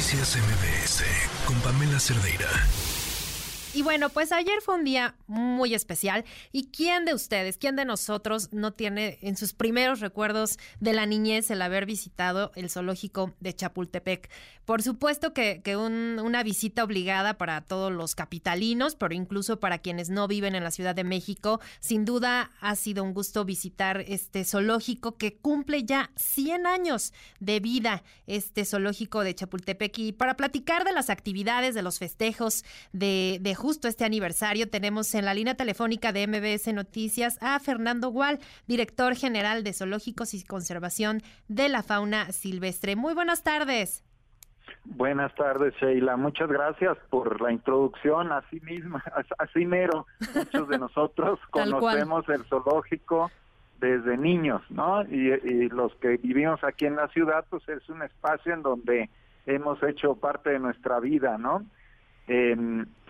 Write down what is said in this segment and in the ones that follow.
Noticias MBS con Pamela Cerdeira. Y bueno, pues ayer fue un día muy especial. ¿Y quién de ustedes, quién de nosotros no tiene en sus primeros recuerdos de la niñez el haber visitado el zoológico de Chapultepec? Por supuesto que, una visita obligada para todos los capitalinos, pero incluso para quienes no viven en la Ciudad de México. Sin duda ha sido un gusto visitar este zoológico que cumple ya 100 años de vida, este zoológico de Chapultepec. Y para platicar de las actividades, de los festejos, de, de justo este aniversario tenemos en la línea telefónica de MBS Noticias a Fernando Gual, director general de Zoológicos y Conservación de la Fauna Silvestre. Muy buenas tardes. Buenas tardes, Sheila. Muchas gracias por la introducción. Así misma, así mero, muchos de nosotros conocemos el zoológico desde niños, ¿no? Y, y, los que vivimos aquí en la ciudad, pues es un espacio en donde hemos hecho parte de nuestra vida, ¿no?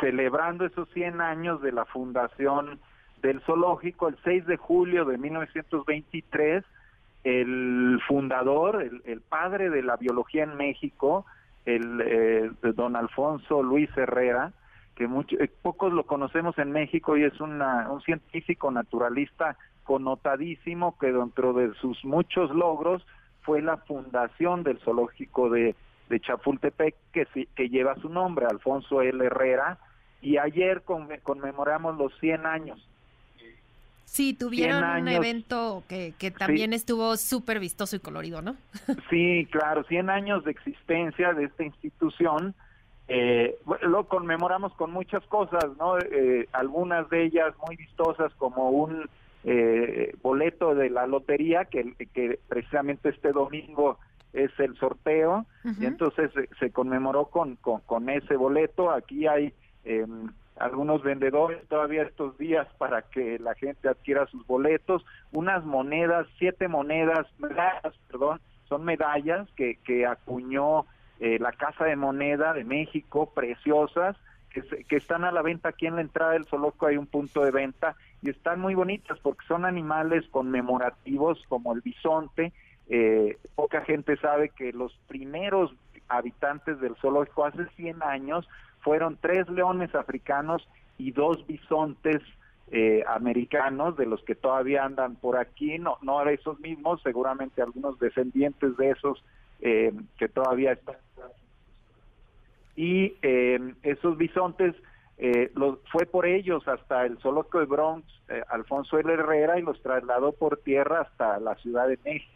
Celebrando esos 100 años de la fundación del zoológico, el 6 de julio de 1923, el fundador, el, padre de la biología en México, el eh, don Alfonso Luis Herrera, que eh, pocos lo conocemos en México y es un científico naturalista connotadísimo que dentro de sus muchos logros fue la fundación del zoológico de de Chapultepec que, que lleva su nombre, Alfonso L. Herrera, y ayer conmemoramos los 100 años. Sí, tuvieron un evento que, que también estuvo súper vistoso y colorido, ¿no? sí, claro, 100 años de existencia de esta institución. Eh, lo conmemoramos con muchas cosas, ¿no? Eh, algunas de ellas muy vistosas como un eh, boleto de la lotería que, que precisamente este domingo es el sorteo y entonces se, conmemoró con, con, ese boleto. Aquí hay em, algunos vendedores todavía estos días para que la gente adquiera sus boletos, unas monedas, siete monedas, medallas, perdón, son medallas que, que acuñó eh, la Casa de Moneda de México, preciosas, que, que están a la venta aquí en la entrada del zoológico, hay un punto de venta y están muy bonitas porque son animales conmemorativos como el bisonte, eh, poca gente sabe que los primeros habitantes del zoológico hace 100 años fueron tres leones africanos y dos bisontes eh, americanos, de los que todavía andan por aquí, no, no esos mismos, seguramente algunos descendientes de esos eh, que todavía están. Y eh, esos bisontes eh, fue por ellos hasta el zoológico de Bronx, eh, Alfonso L. Herrera, y los trasladó por tierra hasta la Ciudad de México.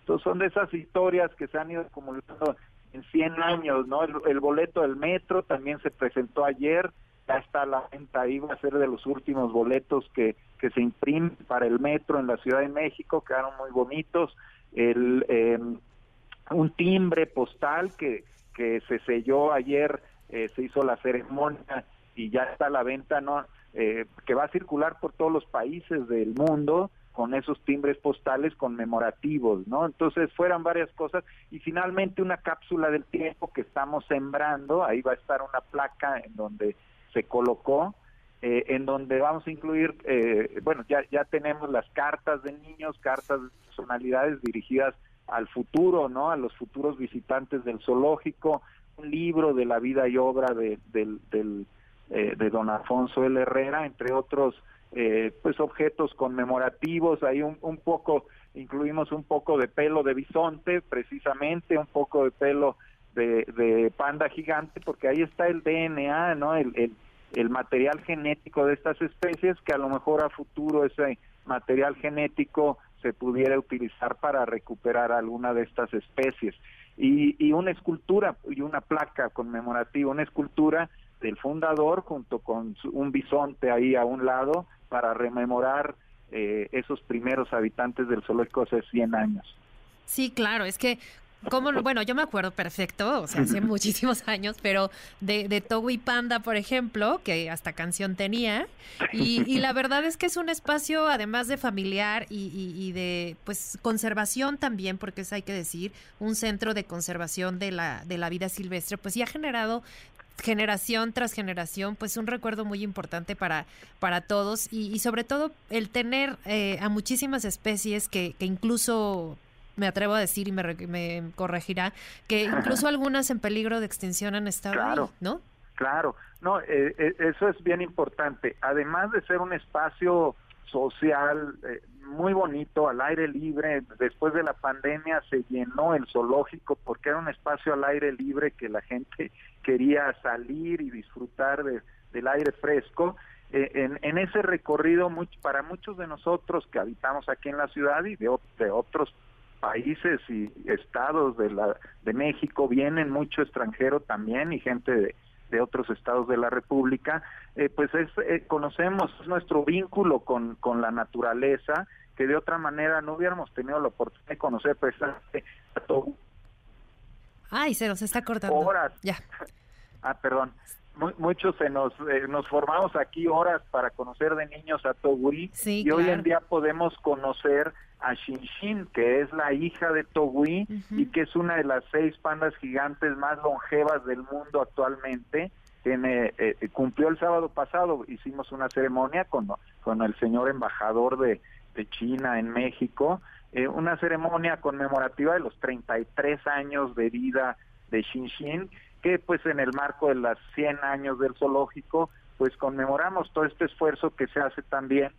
Entonces son de esas historias que se han ido acumulando en 100 años, ¿no? El, boleto del metro también se presentó ayer, ya está la venta, iba a ser de los últimos boletos que, se imprimen para el metro en la Ciudad de México, quedaron muy bonitos. El, em, un timbre postal que, se selló ayer, eh, se hizo la ceremonia y ya está la venta, ¿no? Eh, que va a circular por todos los países del mundo con esos timbres postales conmemorativos, ¿no? Entonces fueran varias cosas y finalmente una cápsula del tiempo que estamos sembrando, ahí va a estar una placa en donde se colocó, eh, en donde vamos a incluir, eh, bueno, ya, ya tenemos las cartas de niños, cartas de personalidades dirigidas al futuro, ¿no? A los futuros visitantes del zoológico, un libro de la vida y obra de, del, eh, de don Alfonso L. Herrera, entre otros eh, pues objetos conmemorativos, hay un, un, poco, incluimos un poco de pelo de bisonte, precisamente, un poco de pelo de, de panda gigante, porque ahí está el DNA, ¿no? El, el, el material genético de estas especies, que a lo mejor a futuro ese material genético se pudiera utilizar para recuperar alguna de estas especies. Y, y una escultura y una placa conmemorativa, una escultura del fundador junto con un bisonte ahí a un lado para rememorar eh, esos primeros habitantes del zoológico hace 100 años. Sí, claro, es que como, bueno, yo me acuerdo perfecto, o sea, hace muchísimos años, pero de, de Togo y Panda, por ejemplo, que hasta canción tenía, y, la verdad es que es un espacio, además de familiar y, y, de, pues, conservación también, porque es, hay que decir, un centro de conservación de la, de la vida silvestre, pues, y ha generado generación tras generación, pues un recuerdo muy importante para, para todos y, sobre todo el tener eh, a muchísimas especies que, que incluso me atrevo a decir y me, me corregirá, que incluso algunas en peligro de extinción han estado ahí, ¿no? Claro, no, eh, eh, eso es bien importante. Además de ser un espacio social eh, muy bonito, al aire libre, después de la pandemia se llenó el zoológico porque era un espacio al aire libre que la gente quería salir y disfrutar del aire fresco. en, en, ese recorrido, para muchos de nosotros que habitamos aquí en la ciudad y de, otros países y estados de, la, de México, vienen mucho extranjero también y gente de, de otros estados de la República, eh, pues es, eh, conocemos nuestro vínculo con, con la naturaleza, que de otra manera no hubiéramos tenido la oportunidad de conocer precisamente a todo. Ay, se nos está cortando. Horas. Ya. Ah, perdón. muchos se nos, eh, nos formamos aquí horas para conocer de niños a Toguri y hoy en día podemos conocer a Shinshin, que es la hija de Togui y que es una de las seis pandas gigantes más longevas del mundo actualmente. Tiene, eh, eh, cumplió el sábado pasado, hicimos una ceremonia con, con el señor embajador de, de China en México, eh, una ceremonia conmemorativa de los 33 años de vida de Shinshin, que pues en el marco de las 100 años del zoológico, pues conmemoramos todo este esfuerzo que se hace también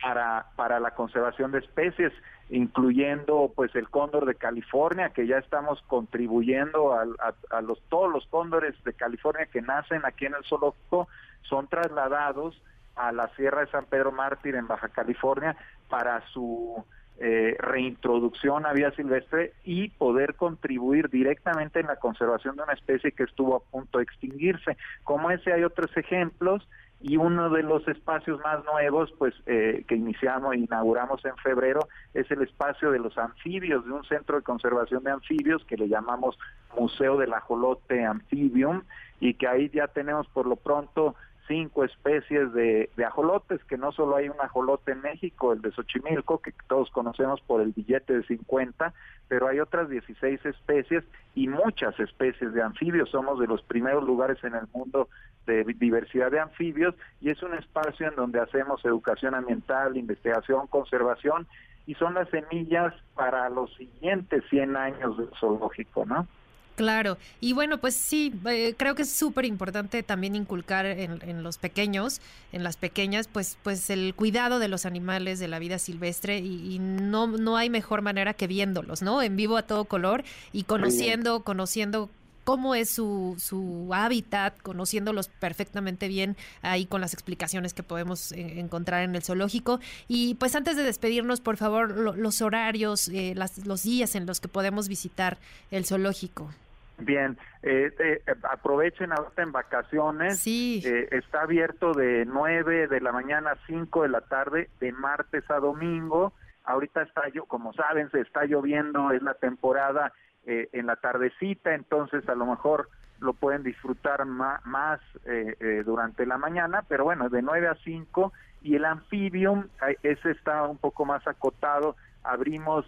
para, para la conservación de especies, incluyendo pues el cóndor de California, que ya estamos contribuyendo a, a, los todos los cóndores de California que nacen aquí en el zoológico son trasladados a la Sierra de San Pedro Mártir en Baja California para su eh, reintroducción a vía silvestre y poder contribuir directamente en la conservación de una especie que estuvo a punto de extinguirse. Como ese hay otros ejemplos y uno de los espacios más nuevos pues eh, que iniciamos e inauguramos en febrero es el espacio de los anfibios de un centro de conservación de anfibios que le llamamos Museo del Ajolote Amphibium y que ahí ya tenemos por lo pronto cinco especies de, ajolotes, que no solo hay un ajolote en México, el de Xochimilco, que todos conocemos por el billete de 50, pero hay otras 16 especies y muchas especies de anfibios. Somos de los primeros lugares en el mundo de diversidad de anfibios y es un espacio en donde hacemos educación ambiental, investigación, conservación y son las semillas para los siguientes 100 años del zoológico, ¿no? Claro, y bueno, pues sí, eh, creo que es súper importante también inculcar en, los pequeños, en las pequeñas, pues, pues el cuidado de los animales, de la vida silvestre, y, no, no hay mejor manera que viéndolos, ¿no? En vivo a todo color y conociendo, conociendo cómo es su, su hábitat, conociéndolos perfectamente bien ahí con las explicaciones que podemos eh, encontrar en el zoológico. Y pues antes de despedirnos, por favor, los horarios, eh, los días en los que podemos visitar el zoológico. Bien, eh, aprovechen ahorita en vacaciones. Sí. está abierto de 9 de la mañana a 5 de la tarde, de martes a domingo. Ahorita está, como saben, se está lloviendo, es la temporada eh, en la tardecita, entonces a lo mejor lo pueden disfrutar más, eh, eh, durante la mañana, pero bueno, de 9 a 5 y el anfibium, ese está un poco más acotado, abrimos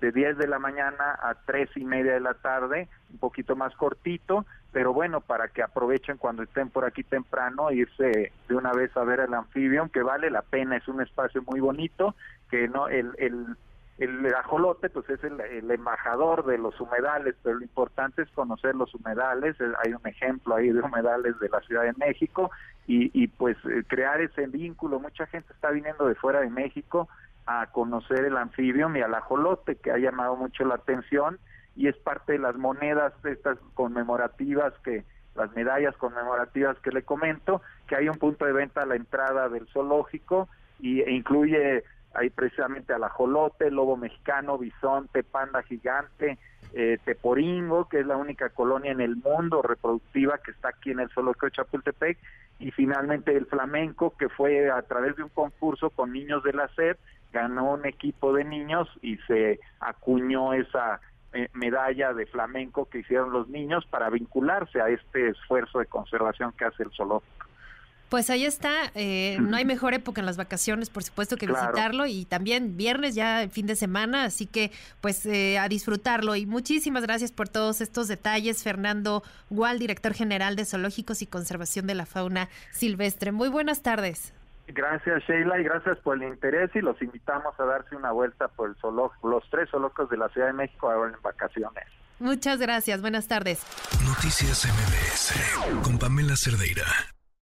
de 10 de la mañana a 3 y media de la tarde, un poquito más cortito, pero bueno, para que aprovechen cuando estén por aquí temprano, irse de una vez a ver el anfibium, que vale la pena, es un espacio muy bonito, que no el, el el ajolote pues es el, embajador de los humedales, pero lo importante es conocer los humedales, hay un ejemplo ahí de humedales de la Ciudad de México y, y pues eh, crear ese vínculo, mucha gente está viniendo de fuera de México a conocer el anfibio y al ajolote que ha llamado mucho la atención y es parte de las monedas estas conmemorativas que las medallas conmemorativas que le comento, que hay un punto de venta a la entrada del zoológico y, e incluye Ahí precisamente al ajolote, lobo mexicano, bisonte, panda gigante, eh, teporingo, que es la única colonia en el mundo reproductiva que está aquí en el zoológico de Chapultepec, y finalmente el flamenco, que fue a través de un concurso con niños de la SED, ganó un equipo de niños y se acuñó esa eh, medalla de flamenco que hicieron los niños para vincularse a este esfuerzo de conservación que hace el zoológico. Pues ahí está, eh, no hay mejor época en las vacaciones, por supuesto, que visitarlo y también viernes ya fin de semana, así que pues eh, a disfrutarlo. Y muchísimas gracias por todos estos detalles, Fernando Gual, director general de Zoológicos y Conservación de la Fauna Silvestre. Muy buenas tardes. Gracias Sheila y gracias por el interés y los invitamos a darse una vuelta por el zoológico, los tres zoológicos de la Ciudad de México ahora en vacaciones. Muchas gracias, buenas tardes. Noticias MBS con Pamela Cerdeira.